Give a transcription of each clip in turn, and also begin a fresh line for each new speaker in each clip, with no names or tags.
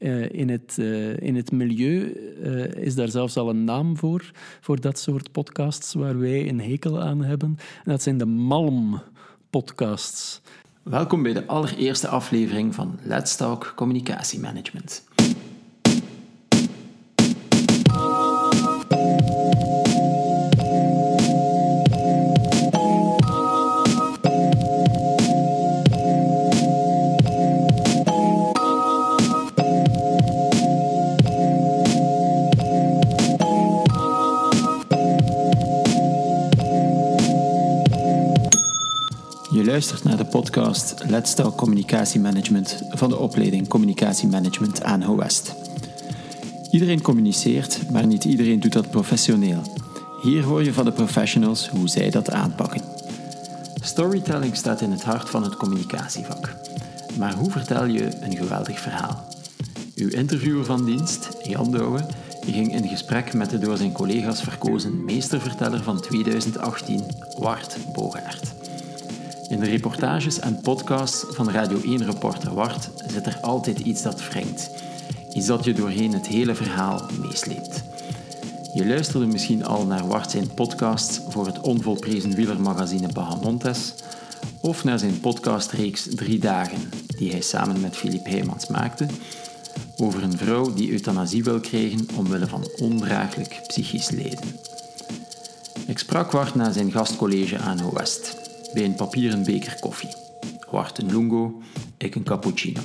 Uh, in, het, uh, in het milieu uh, is daar zelfs al een naam voor, voor dat soort podcasts waar wij een hekel aan hebben. En dat zijn de Malm-podcasts.
Welkom bij de allereerste aflevering van Let's Talk Communicatiemanagement. Luistert naar de podcast Let's Talk Communicatiemanagement van de opleiding Communicatiemanagement aan HOWEST. Iedereen communiceert, maar niet iedereen doet dat professioneel. Hier hoor je van de professionals hoe zij dat aanpakken. Storytelling staat in het hart van het communicatievak. Maar hoe vertel je een geweldig verhaal? Uw interviewer van dienst, Jan Douwe, ging in gesprek met de door zijn collega's verkozen meesterverteller van 2018, Wart Bogaert. In de reportages en podcasts van Radio 1-reporter Wart zit er altijd iets dat wringt. Iets dat je doorheen het hele verhaal meesleept. Je luisterde misschien al naar Wart zijn podcast voor het onvolprezen wielermagazine Bahamontes of naar zijn podcastreeks Drie Dagen, die hij samen met Filip Heijmans maakte, over een vrouw die euthanasie wil krijgen omwille van ondraaglijk psychisch lijden. Ik sprak Wart na zijn gastcollege aan West bij een papieren beker koffie. Wart een lungo, ik een cappuccino.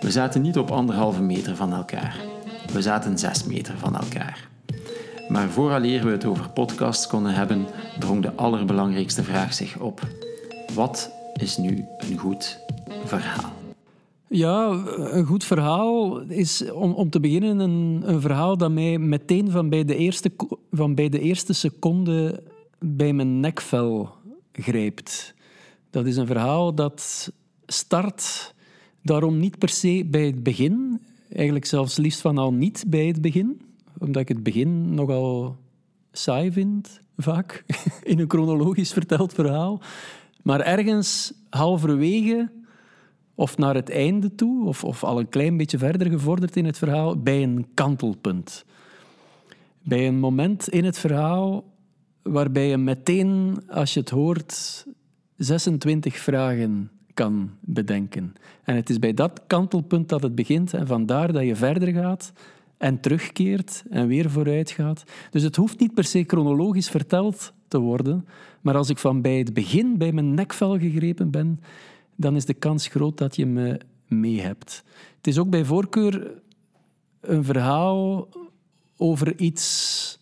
We zaten niet op anderhalve meter van elkaar. We zaten zes meter van elkaar. Maar vooraleer we het over podcasts konden hebben, drong de allerbelangrijkste vraag zich op. Wat is nu een goed verhaal?
Ja, een goed verhaal is om, om te beginnen een, een verhaal dat mij meteen van bij de eerste, van bij de eerste seconde bij mijn nekvel grijpt. Dat is een verhaal dat start daarom niet per se bij het begin, eigenlijk zelfs liefst van al niet bij het begin, omdat ik het begin nogal saai vind, vaak, in een chronologisch verteld verhaal. Maar ergens halverwege of naar het einde toe, of, of al een klein beetje verder gevorderd in het verhaal, bij een kantelpunt. Bij een moment in het verhaal waarbij je meteen, als je het hoort, 26 vragen kan bedenken. En het is bij dat kantelpunt dat het begint en vandaar dat je verder gaat en terugkeert en weer vooruit gaat. Dus het hoeft niet per se chronologisch verteld te worden, maar als ik van bij het begin bij mijn nekvel gegrepen ben, dan is de kans groot dat je me mee hebt. Het is ook bij voorkeur een verhaal over iets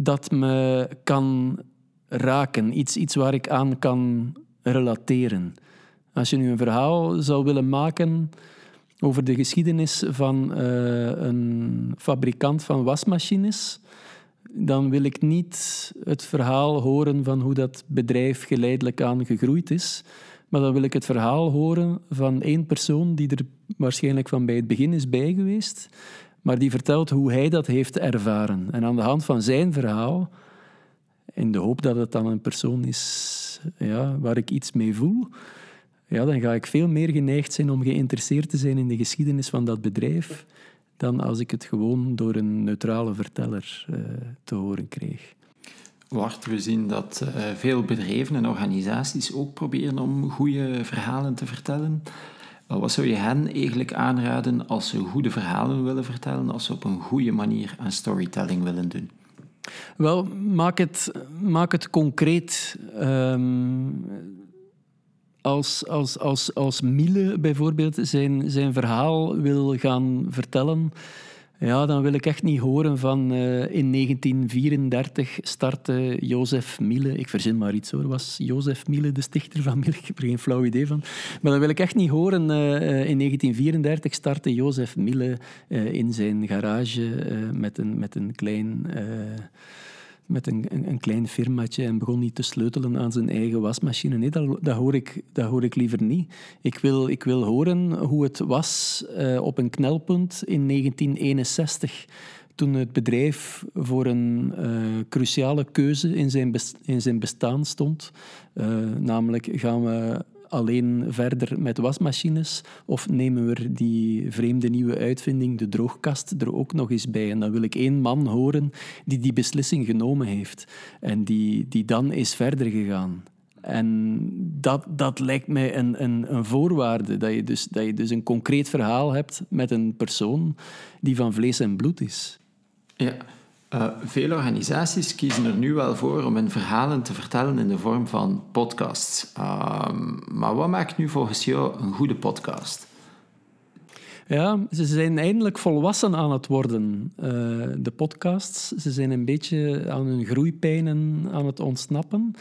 dat me kan raken, iets, iets waar ik aan kan relateren. Als je nu een verhaal zou willen maken over de geschiedenis van uh, een fabrikant van wasmachines, dan wil ik niet het verhaal horen van hoe dat bedrijf geleidelijk aan gegroeid is, maar dan wil ik het verhaal horen van één persoon die er waarschijnlijk van bij het begin is bij geweest maar die vertelt hoe hij dat heeft ervaren. En aan de hand van zijn verhaal, in de hoop dat het dan een persoon is ja, waar ik iets mee voel, ja, dan ga ik veel meer geneigd zijn om geïnteresseerd te zijn in de geschiedenis van dat bedrijf dan als ik het gewoon door een neutrale verteller uh, te horen kreeg.
Wart, we zien dat uh, veel bedrijven en organisaties ook proberen om goede verhalen te vertellen. Wat zou je hen eigenlijk aanraden als ze goede verhalen willen vertellen, als ze op een goede manier aan storytelling willen doen?
Wel, maak het, maak het concreet. Um, als, als, als, als Miele bijvoorbeeld zijn, zijn verhaal wil gaan vertellen ja, dan wil ik echt niet horen van uh, in 1934 startte Jozef Miele, ik verzin maar iets hoor, was Jozef Miele de stichter van Miele? Ik heb er geen flauw idee van. Maar dan wil ik echt niet horen uh, in 1934 startte Jozef Miele in zijn garage met, een, met een klein met een, een, een, klein firmaatje en begon niet te sleutelen aan zijn eigen wasmachine. Nee, dat, hoor, ik, dat hoor ik liever niet. Ik wil, ik wil horen hoe het was uh, op een knelpunt in 1961 toen het bedrijf voor een uh, cruciale keuze in zijn, in zijn bestaan stond. Uh, namelijk gaan we alleen verder met wasmachines? Of nemen we die vreemde nieuwe uitvinding, de droogkast, er ook nog eens bij? En dan wil ik één man horen die die beslissing genomen heeft en die, die dan is verder gegaan. En dat, dat lijkt mij een, een, een voorwaarde, dat je, dus, dat je dus een concreet verhaal hebt met een persoon die van vlees en bloed is.
Ja, uh, veel organisaties kiezen er nu wel voor om hun verhalen te vertellen in de vorm van podcasts. Uh, maar wat maakt nu volgens jou een goede podcast?
Ja, ze zijn eindelijk volwassen aan het worden, uh, de podcasts. Ze zijn een beetje aan hun groeipijnen aan het ontsnappen.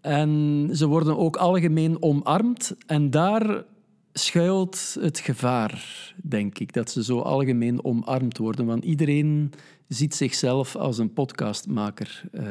En ze worden ook algemeen omarmd. En daar schuilt het gevaar, denk ik, dat ze zo algemeen omarmd worden. Want iedereen ziet zichzelf als een podcastmaker. Uh,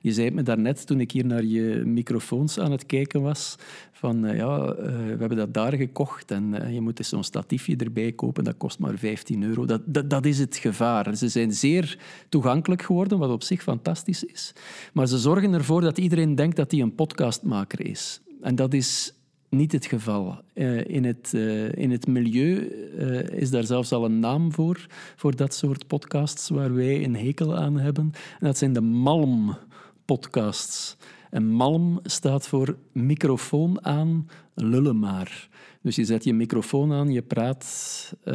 je zei het me daarnet, toen ik hier naar je microfoons aan het kijken was, van uh, ja, uh, we hebben dat daar gekocht en je moet eens zo'n statiefje erbij kopen, dat kost maar 15 euro. Dat, dat, dat is het gevaar. Ze zijn zeer toegankelijk geworden, wat op zich fantastisch is. Maar ze zorgen ervoor dat iedereen denkt dat hij een podcastmaker is. En dat is niet het geval. Uh, in, het, uh, in het milieu uh, is daar zelfs al een naam voor, voor dat soort podcasts waar wij een hekel aan hebben. En dat zijn de Malm-podcasts. En Malm staat voor microfoon aan, lullen maar. Dus je zet je microfoon aan, je praat. Uh,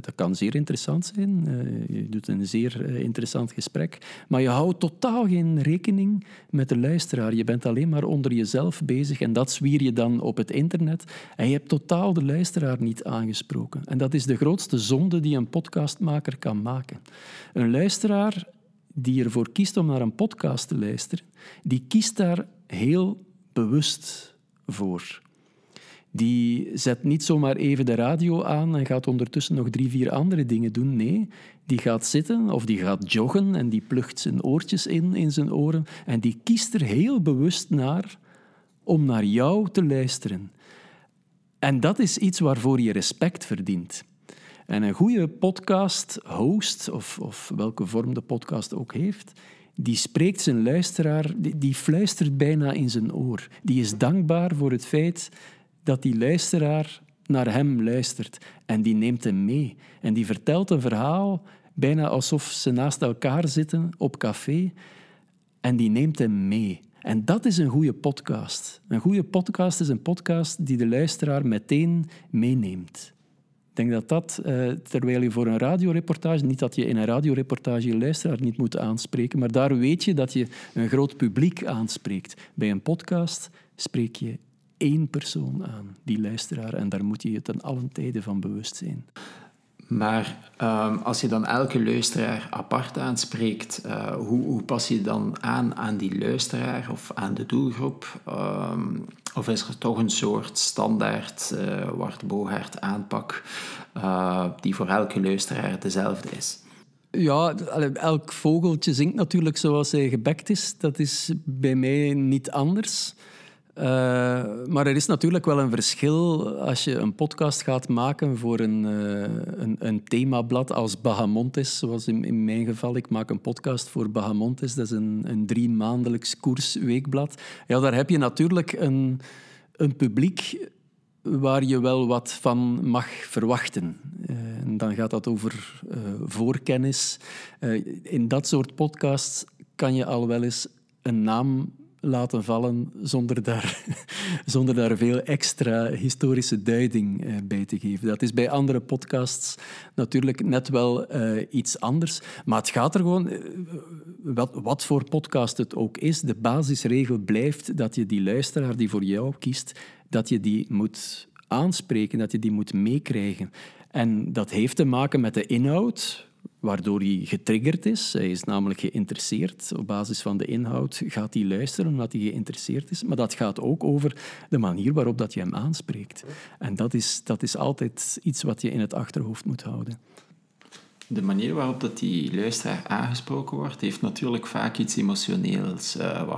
dat kan zeer interessant zijn. Uh, je doet een zeer uh, interessant gesprek. Maar je houdt totaal geen rekening met de luisteraar. Je bent alleen maar onder jezelf bezig en dat zwier je dan op het internet. En je hebt totaal de luisteraar niet aangesproken. En dat is de grootste zonde die een podcastmaker kan maken. Een luisteraar die ervoor kiest om naar een podcast te luisteren, die kiest daar heel bewust voor. Die zet niet zomaar even de radio aan en gaat ondertussen nog drie, vier andere dingen doen. Nee, die gaat zitten of die gaat joggen en die plucht zijn oortjes in, in zijn oren. En die kiest er heel bewust naar om naar jou te luisteren. En dat is iets waarvoor je respect verdient. En een goede podcast-host, of, of welke vorm de podcast ook heeft, die spreekt zijn luisteraar, die, die fluistert bijna in zijn oor. Die is dankbaar voor het feit dat die luisteraar naar hem luistert. En die neemt hem mee. En die vertelt een verhaal, bijna alsof ze naast elkaar zitten op café. En die neemt hem mee. En dat is een goede podcast. Een goede podcast is een podcast die de luisteraar meteen meeneemt. Ik denk dat dat, eh, terwijl je voor een radioreportage, niet dat je in een radioreportage je luisteraar niet moet aanspreken, maar daar weet je dat je een groot publiek aanspreekt. Bij een podcast spreek je één persoon aan, die luisteraar, en daar moet je je ten allen tijde van bewust zijn.
Maar um, als je dan elke luisteraar apart aanspreekt, uh, hoe, hoe, pas je dan aan aan die luisteraar of aan de doelgroep? Um, of is er toch een soort standaard uh, Wart Bogaert aanpak uh, die voor elke luisteraar dezelfde is?
Ja, elk vogeltje zingt natuurlijk zoals hij gebekt is. Dat is bij mij niet anders. Uh, maar er is natuurlijk wel een verschil als je een podcast gaat maken voor een, uh, een, een, themablad als Bahamontes, zoals in, in, mijn geval. Ik maak een podcast voor Bahamontes, dat is een, een drie maandelijks koersweekblad. Ja, daar heb je natuurlijk een, een publiek waar je wel wat van mag verwachten. En dan gaat dat over voorkennis. in dat soort podcasts kan je al wel eens een naam laten vallen zonder daar, zonder daar veel extra historische duiding eh, bij te geven. Dat is bij andere podcasts natuurlijk net wel uh, iets anders. Maar het gaat er gewoon, uh, wat, wat voor podcast het ook is, de basisregel blijft dat je die luisteraar die voor jou kiest, dat je die moet aanspreken, dat je die moet meekrijgen. En dat heeft te maken met de inhoud, waardoor hij getriggerd is. Hij is namelijk geïnteresseerd. Op basis van de inhoud gaat hij luisteren omdat hij geïnteresseerd is. Maar dat gaat ook over de manier waarop dat je hem aanspreekt. En dat is, dat is altijd iets wat je in het achterhoofd moet houden.
De manier waarop dat die luisteraar aangesproken wordt, heeft natuurlijk vaak iets emotioneels. Uh.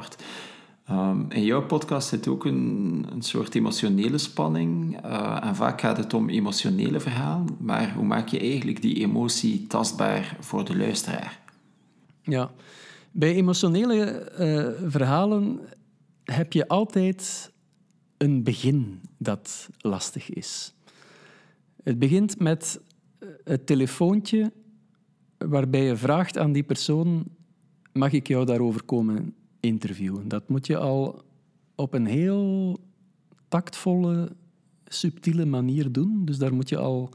Um, in jouw podcast zit ook een, een soort emotionele spanning. Uh, en vaak gaat het om emotionele verhalen. Maar hoe maak je eigenlijk die emotie tastbaar voor de luisteraar?
Ja, bij emotionele uh, verhalen heb je altijd een begin dat lastig is. Het begint met het telefoontje waarbij je vraagt aan die persoon: mag ik jou daarover komen interviewen? Dat moet je al op een heel tactvolle, subtiele manier doen. Dus daar moet je al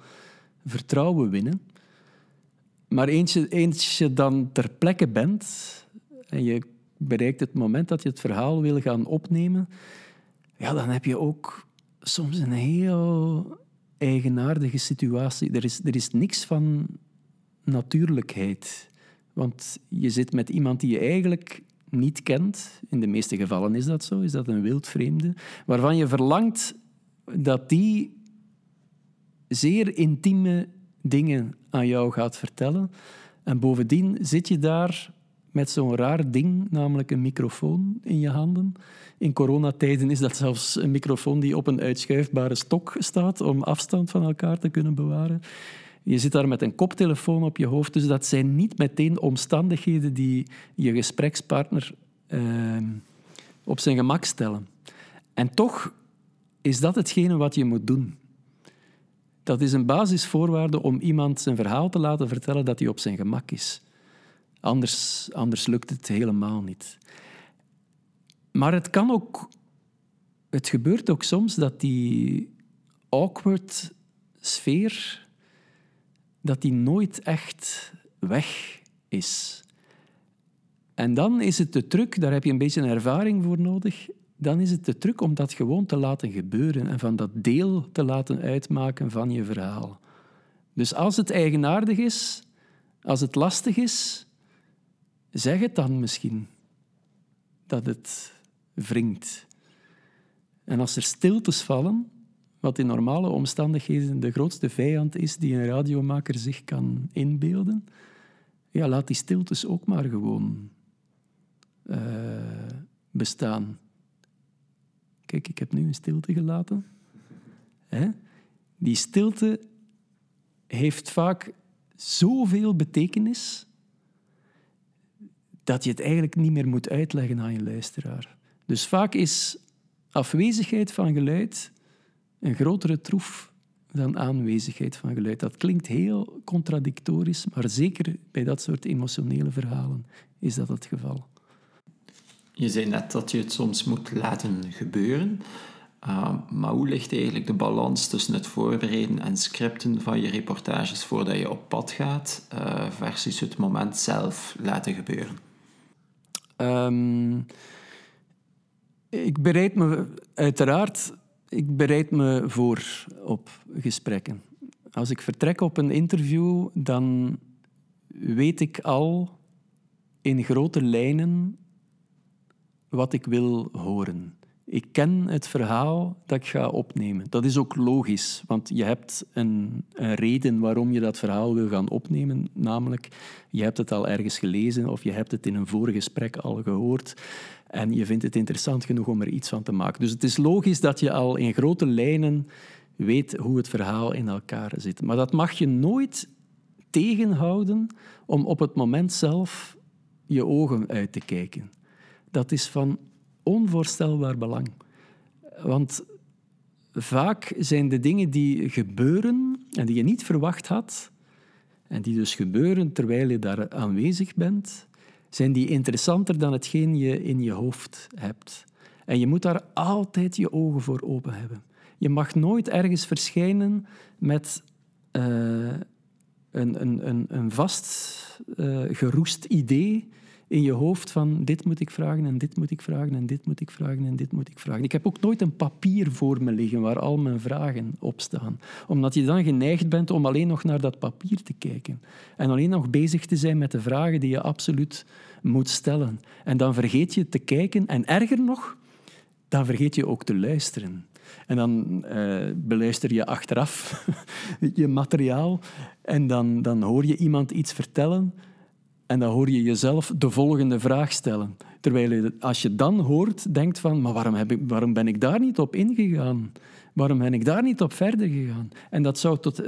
vertrouwen winnen. Maar eens je, je dan ter plekke bent en je bereikt het moment dat je het verhaal wil gaan opnemen, ja, dan heb je ook soms een heel eigenaardige situatie. Er is, er is niks van natuurlijkheid. Want je zit met iemand die je eigenlijk niet kent. In de meeste gevallen is dat zo, is dat een wildvreemde. Waarvan je verlangt dat die zeer intieme dingen aan jou gaat vertellen. En bovendien zit je daar met zo'n raar ding, namelijk een microfoon in je handen. In coronatijden is dat zelfs een microfoon die op een uitschuifbare stok staat om afstand van elkaar te kunnen bewaren. Je zit daar met een koptelefoon op je hoofd, dus dat zijn niet meteen omstandigheden die je gesprekspartner uh, op zijn gemak stellen. En toch is dat hetgene wat je moet doen. Dat is een basisvoorwaarde om iemand zijn verhaal te laten vertellen dat hij op zijn gemak is. Anders, anders lukt het helemaal niet. Maar het kan ook... Het gebeurt ook soms dat die awkward sfeer dat die nooit echt weg is. En dan is het de truc, daar heb je een beetje een ervaring voor nodig, dan is het de truc om dat gewoon te laten gebeuren en van dat deel te laten uitmaken van je verhaal. Dus als het eigenaardig is, als het lastig is, zeg het dan misschien dat het wringt. En als er stiltes vallen, wat in normale omstandigheden de grootste vijand is die een radiomaker zich kan inbeelden, ja, laat die stiltes ook maar gewoon uh, bestaan. Kijk, ik heb nu een stilte gelaten. Hè? Die stilte heeft vaak zoveel betekenis dat je het eigenlijk niet meer moet uitleggen aan je luisteraar. Dus vaak is afwezigheid van geluid een grotere troef dan aanwezigheid van geluid. Dat klinkt heel contradictorisch, maar zeker bij dat soort emotionele verhalen is dat het geval.
Je zei net dat je het soms moet laten gebeuren. Uh, maar hoe ligt eigenlijk de balans tussen het voorbereiden en scripten van je reportages voordat je op pad gaat, uh, versus het moment zelf laten gebeuren? Um,
ik bereid me uiteraard ik bereid me voor op gesprekken. Als ik vertrek op een interview, dan weet ik al in grote lijnen wat ik wil horen. Ik ken het verhaal dat ik ga opnemen. Dat is ook logisch, want je hebt een, een, reden waarom je dat verhaal wil gaan opnemen. Namelijk, je hebt het al ergens gelezen of je hebt het in een vorig gesprek al gehoord. En je vindt het interessant genoeg om er iets van te maken. Dus het is logisch dat je al in grote lijnen weet hoe het verhaal in elkaar zit. Maar dat mag je nooit tegenhouden om op het moment zelf je ogen uit te kijken. Dat is van onvoorstelbaar belang. Want vaak zijn de dingen die gebeuren en die je niet verwacht had, en die dus gebeuren terwijl je daar aanwezig bent, zijn die interessanter dan hetgeen je in je hoofd hebt. En je moet daar altijd je ogen voor open hebben. Je mag nooit ergens verschijnen met uh, een, een, een, een vast uh, geroest idee in je hoofd van dit moet ik vragen en dit moet ik vragen en dit moet ik vragen en dit moet ik vragen. Ik heb ook nooit een papier voor me liggen waar al mijn vragen op staan. Omdat je dan geneigd bent om alleen nog naar dat papier te kijken. En alleen nog bezig te zijn met de vragen die je absoluut moet stellen. En dan vergeet je te kijken en erger nog, dan vergeet je ook te luisteren. En dan uh, beluister je achteraf je materiaal en dan, dan hoor je iemand iets vertellen en dan hoor je jezelf de volgende vraag stellen. Terwijl je, als je dan hoort, denkt van, maar waarom, heb ik, waarom ben ik daar niet op ingegaan? Waarom ben ik daar niet op verder gegaan? En dat zou tot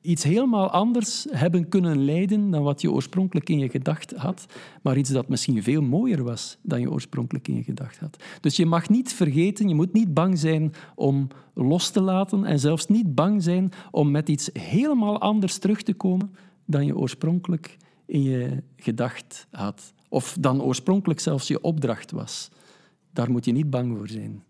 iets helemaal anders hebben kunnen leiden dan wat je oorspronkelijk in je gedacht had, maar iets dat misschien veel mooier was dan je oorspronkelijk in je gedacht had. Dus je mag niet vergeten, je moet niet bang zijn om los te laten en zelfs niet bang zijn om met iets helemaal anders terug te komen dan je oorspronkelijk in je gedacht had. Of dan oorspronkelijk zelfs je opdracht was. Daar moet je niet bang voor zijn.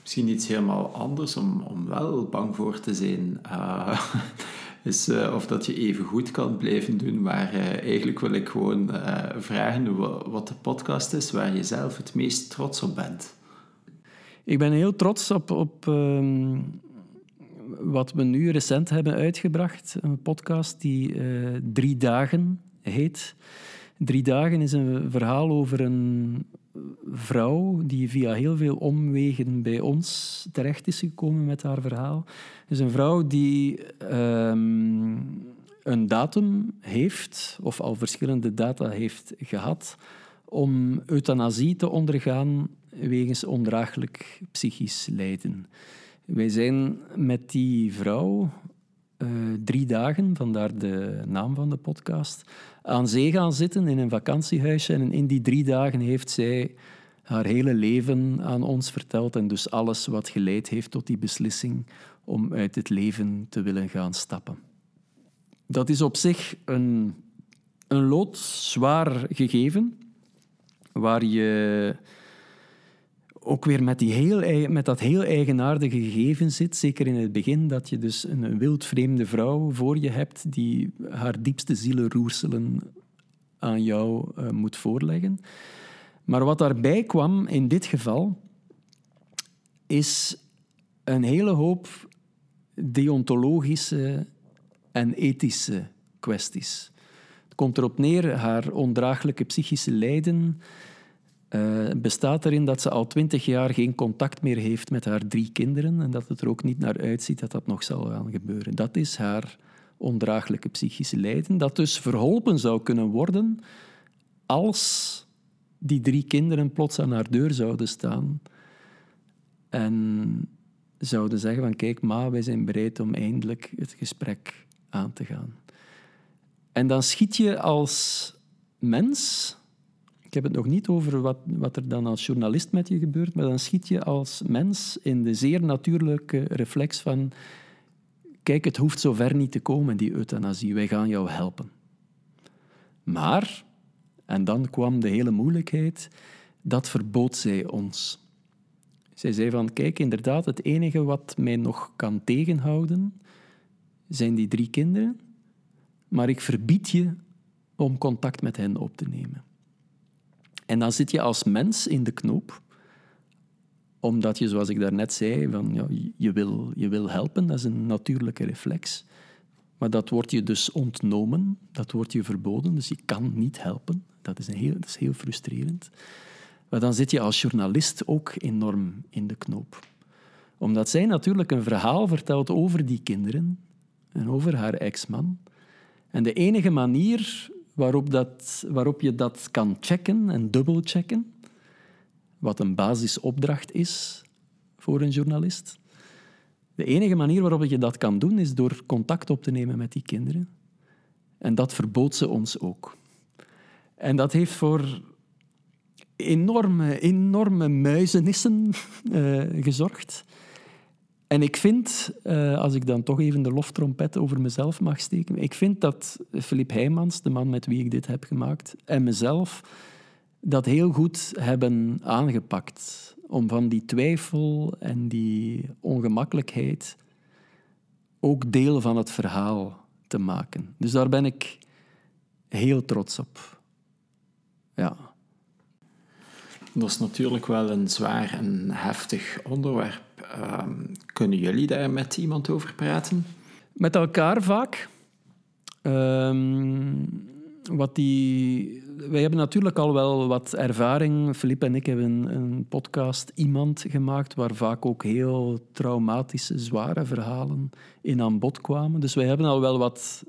Misschien iets helemaal anders om, om wel bang voor te zijn. Uh, is uh, of dat je even goed kan blijven doen. Maar uh, eigenlijk wil ik gewoon vragen wat de podcast is waar je zelf het meest trots op bent.
Ik ben heel trots op, op ehm, wat we nu recent hebben uitgebracht. Een podcast die Drie Dagen heet. Drie Dagen is een verhaal over een vrouw die via heel veel omwegen bij ons terecht is gekomen met haar verhaal. Is een vrouw die um, een datum heeft, of al verschillende data heeft gehad, om euthanasie te ondergaan wegens ondraaglijk psychisch lijden. Wij zijn met die vrouw uh, drie dagen, vandaar de naam van de podcast, aan zee gaan zitten in een vakantiehuisje. En in die drie dagen heeft zij haar hele leven aan ons verteld en dus alles wat geleid heeft tot die beslissing om uit het leven te willen gaan stappen. Dat is op zich een, een loodzwaar gegeven, waar je ook weer met, die heel, met dat heel eigenaardige gegeven zit. Zeker in het begin, dat je dus een wildvreemde vrouw voor je hebt die haar diepste zielenroerselen aan jou uh, moet voorleggen. Maar wat daarbij kwam in dit geval, is een hele hoop deontologische en ethische kwesties. Het komt erop neer, haar ondraaglijke psychische lijden uh, bestaat erin dat ze al twintig jaar geen contact meer heeft met haar drie kinderen en dat het er ook niet naar uitziet dat dat nog zal gaan gebeuren. Dat is haar ondraaglijke psychische lijden, dat dus verholpen zou kunnen worden als die drie kinderen plots aan haar deur zouden staan en zouden zeggen van kijk ma, wij zijn bereid om eindelijk het gesprek aan te gaan. En dan schiet je als mens ik heb het nog niet over wat, wat er dan als journalist met je gebeurt, maar dan schiet je als mens in de zeer natuurlijke reflex van kijk, het hoeft zo ver niet te komen, die euthanasie, wij gaan jou helpen. Maar, en dan kwam de hele moeilijkheid, dat verbood zij ons. Zij zei van, kijk, inderdaad, het enige wat mij nog kan tegenhouden, zijn die drie kinderen, maar ik verbied je om contact met hen op te nemen. En dan zit je als mens in de knoop, omdat je, zoals ik daarnet zei, van, ja, je, wil, je wil helpen, dat is een natuurlijke reflex. Maar dat wordt je dus ontnomen, dat wordt je verboden, dus je kan niet helpen. Dat is, een heel, dat is heel frustrerend. Maar dan zit je als journalist ook enorm in de knoop. Omdat zij natuurlijk een verhaal vertelt over die kinderen en over haar ex-man. En de enige manier waarop, dat, waarop je dat kan checken en dubbelchecken, wat een basisopdracht is voor een journalist. De enige manier waarop je dat kan doen is door contact op te nemen met die kinderen. En dat verbood ze ons ook. En dat heeft voor enorme, enorme muizenissen uh, gezorgd. En ik vind, uh, als ik dan toch even de loftrompet over mezelf mag steken, ik vind dat Filip Heijmans, de man met wie ik dit heb gemaakt, en mezelf dat heel goed hebben aangepakt. Om van die twijfel en die ongemakkelijkheid ook deel van het verhaal te maken. Dus daar ben ik heel trots op. Ja.
Dat is natuurlijk wel een zwaar en heftig onderwerp. Ehm, kunnen jullie daar met iemand over praten?
Met elkaar vaak. Um, wat die, wij hebben natuurlijk al wel wat ervaring. Filip en ik hebben een podcast Iemand gemaakt, waar vaak ook heel traumatische, zware verhalen in aan bod kwamen. Dus wij hebben al wel wat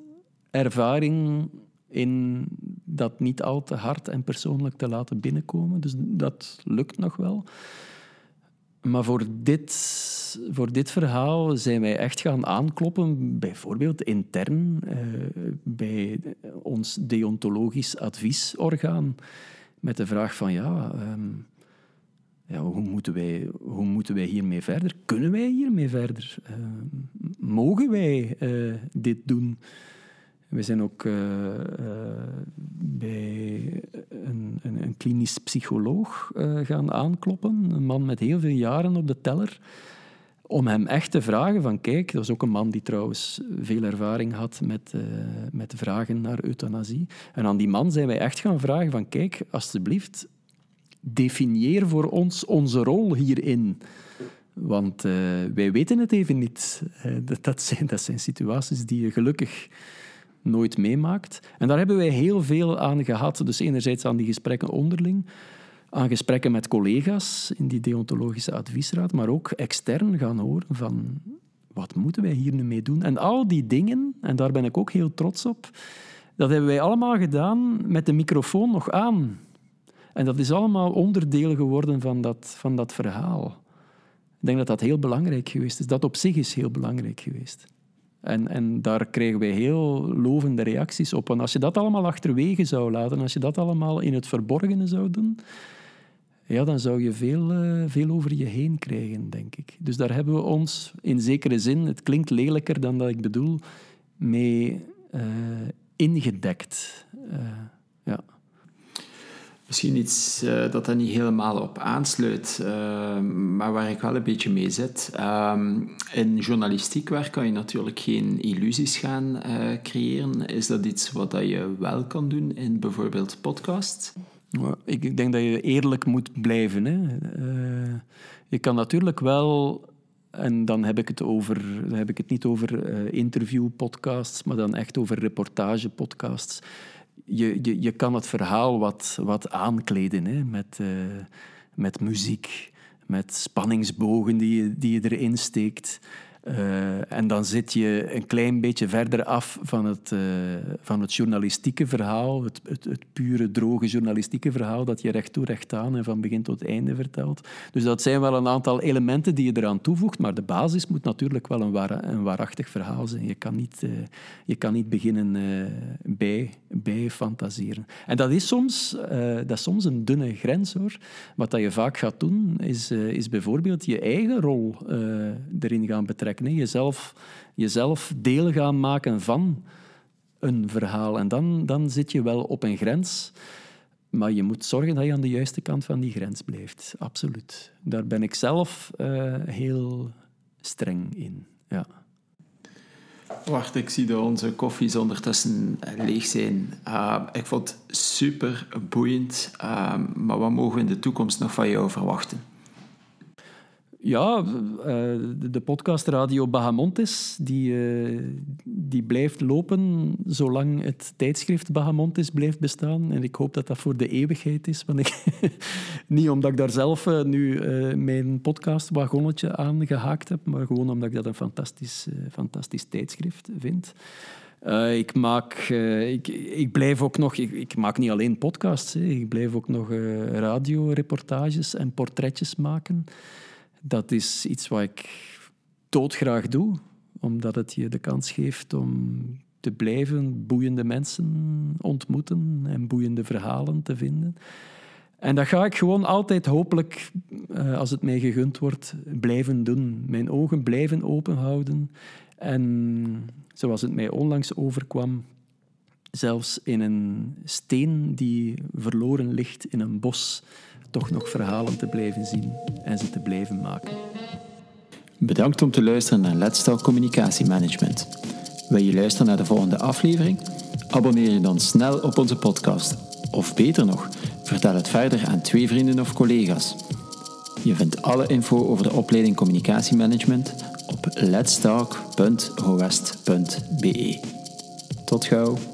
ervaring in dat niet al te hard en persoonlijk te laten binnenkomen. Dus dat lukt nog wel. Maar voor dit, voor dit verhaal zijn wij echt gaan aankloppen, bijvoorbeeld intern uh, bij ons deontologisch adviesorgaan, met de vraag van ja, um, ja hoe, moeten wij, hoe moeten wij hiermee verder? Kunnen wij hiermee verder? Uh, mogen wij uh, dit doen? We zijn ook uh, bij een, een, een, klinisch psycholoog uh, gaan aankloppen. Een man met heel veel jaren op de teller. Om hem echt te vragen van, kijk, dat is ook een man die trouwens veel ervaring had met, met vragen naar euthanasie. En aan die man zijn wij echt gaan vragen van, kijk, alsjeblieft, definieer voor ons onze rol hierin. Want wij weten het even niet. dat, zijn, dat zijn situaties die je gelukkig nooit meemaakt. En daar hebben wij heel veel aan gehad. Dus enerzijds aan die gesprekken onderling, aan gesprekken met collega's in die deontologische adviesraad, maar ook extern gaan horen van wat moeten wij hier nu mee doen? En al die dingen, en daar ben ik ook heel trots op, dat hebben wij allemaal gedaan met de microfoon nog aan. En dat is allemaal onderdeel geworden van dat, van dat verhaal. Ik denk dat dat heel belangrijk geweest is. Dat op zich is heel belangrijk geweest. En, en daar kregen wij heel lovende reacties op. Want als je dat allemaal achterwege zou laten, als je dat allemaal in het verborgene zou doen, ja, dan zou je veel, uh, veel over je heen krijgen, denk ik. Dus daar hebben we ons in zekere zin, het klinkt lelijker dan dat ik bedoel, mee uh, ingedekt. Uh, ja.
Misschien iets uh, dat er niet helemaal op aansluit, uh, maar waar ik wel een beetje mee zit. Uh, in journalistiek werk kan je natuurlijk geen illusies gaan uh, creëren. Is dat iets wat dat je wel kan doen in bijvoorbeeld podcasts?
Ik denk dat je eerlijk moet blijven. Hè. je kan natuurlijk wel en dan heb ik het, over, dan heb ik het niet over uh, interviewpodcasts, maar dan echt over reportagepodcasts je, je, je kan het verhaal wat, wat aankleden hè, met, uh, met muziek, met spanningsbogen die je, die je erin steekt. Uh, en dan zit je een klein beetje verder af van het, uh, van het journalistieke verhaal, het, het, het, pure, droge journalistieke verhaal dat je recht toe, recht aan en van begin tot einde vertelt. Dus dat zijn wel een aantal elementen die je eraan toevoegt, maar de basis moet natuurlijk wel een, waar, een waarachtig verhaal zijn. Je kan niet, uh, je kan niet beginnen bij, bij fantaseren. En dat is, soms, dat is soms een dunne grens hoor. Wat dat je vaak gaat doen, is, is bijvoorbeeld je eigen rol erin gaan betrekken. Jezelf, jezelf deel gaan maken van een verhaal. En dan, dan zit je wel op een grens. Maar je moet zorgen dat je aan de juiste kant van die grens blijft. Absoluut. Daar ben ik zelf uh, heel streng in. Ja.
Wacht, ik zie dat onze koffies ondertussen leeg zijn. Uh, ik vond het super boeiend. Maar wat mogen we in de toekomst nog van jou verwachten?
Ja, eh, de podcast Radio Bahamontes, die, eh, die blijft lopen zolang het tijdschrift Bahamontes blijft bestaan. En ik hoop dat dat voor de eeuwigheid is. Want ik, niet omdat ik daar zelf eh, nu mijn podcastwagonnetje aan gehaakt heb, maar gewoon omdat ik dat een fantastisch, fantastisch tijdschrift vind. ik, maak, ik, ik blijf ook nog... Ik, ik maak niet alleen podcasts, hè. ik blijf ook nog radioreportages en portretjes maken dat is iets wat ik doodgraag doe, omdat het je de kans geeft om te blijven boeiende mensen ontmoeten en boeiende verhalen te vinden. En dat ga ik gewoon altijd hopelijk, eh, als het mij gegund wordt, blijven doen. Mijn ogen blijven openhouden. En zoals het mij onlangs overkwam, zelfs in een steen die verloren ligt in een bos, toch nog verhalen te blijven zien en ze te blijven maken.
Bedankt om te luisteren naar Let's Talk Communicatiemanagement. Wil je luisteren naar de volgende aflevering? Abonneer je dan snel op onze podcast. Of beter nog, vertel het verder aan twee vrienden of collega's. Je vindt alle info over de opleiding Communicatiemanagement op letstalk.howest.be. Tot gauw!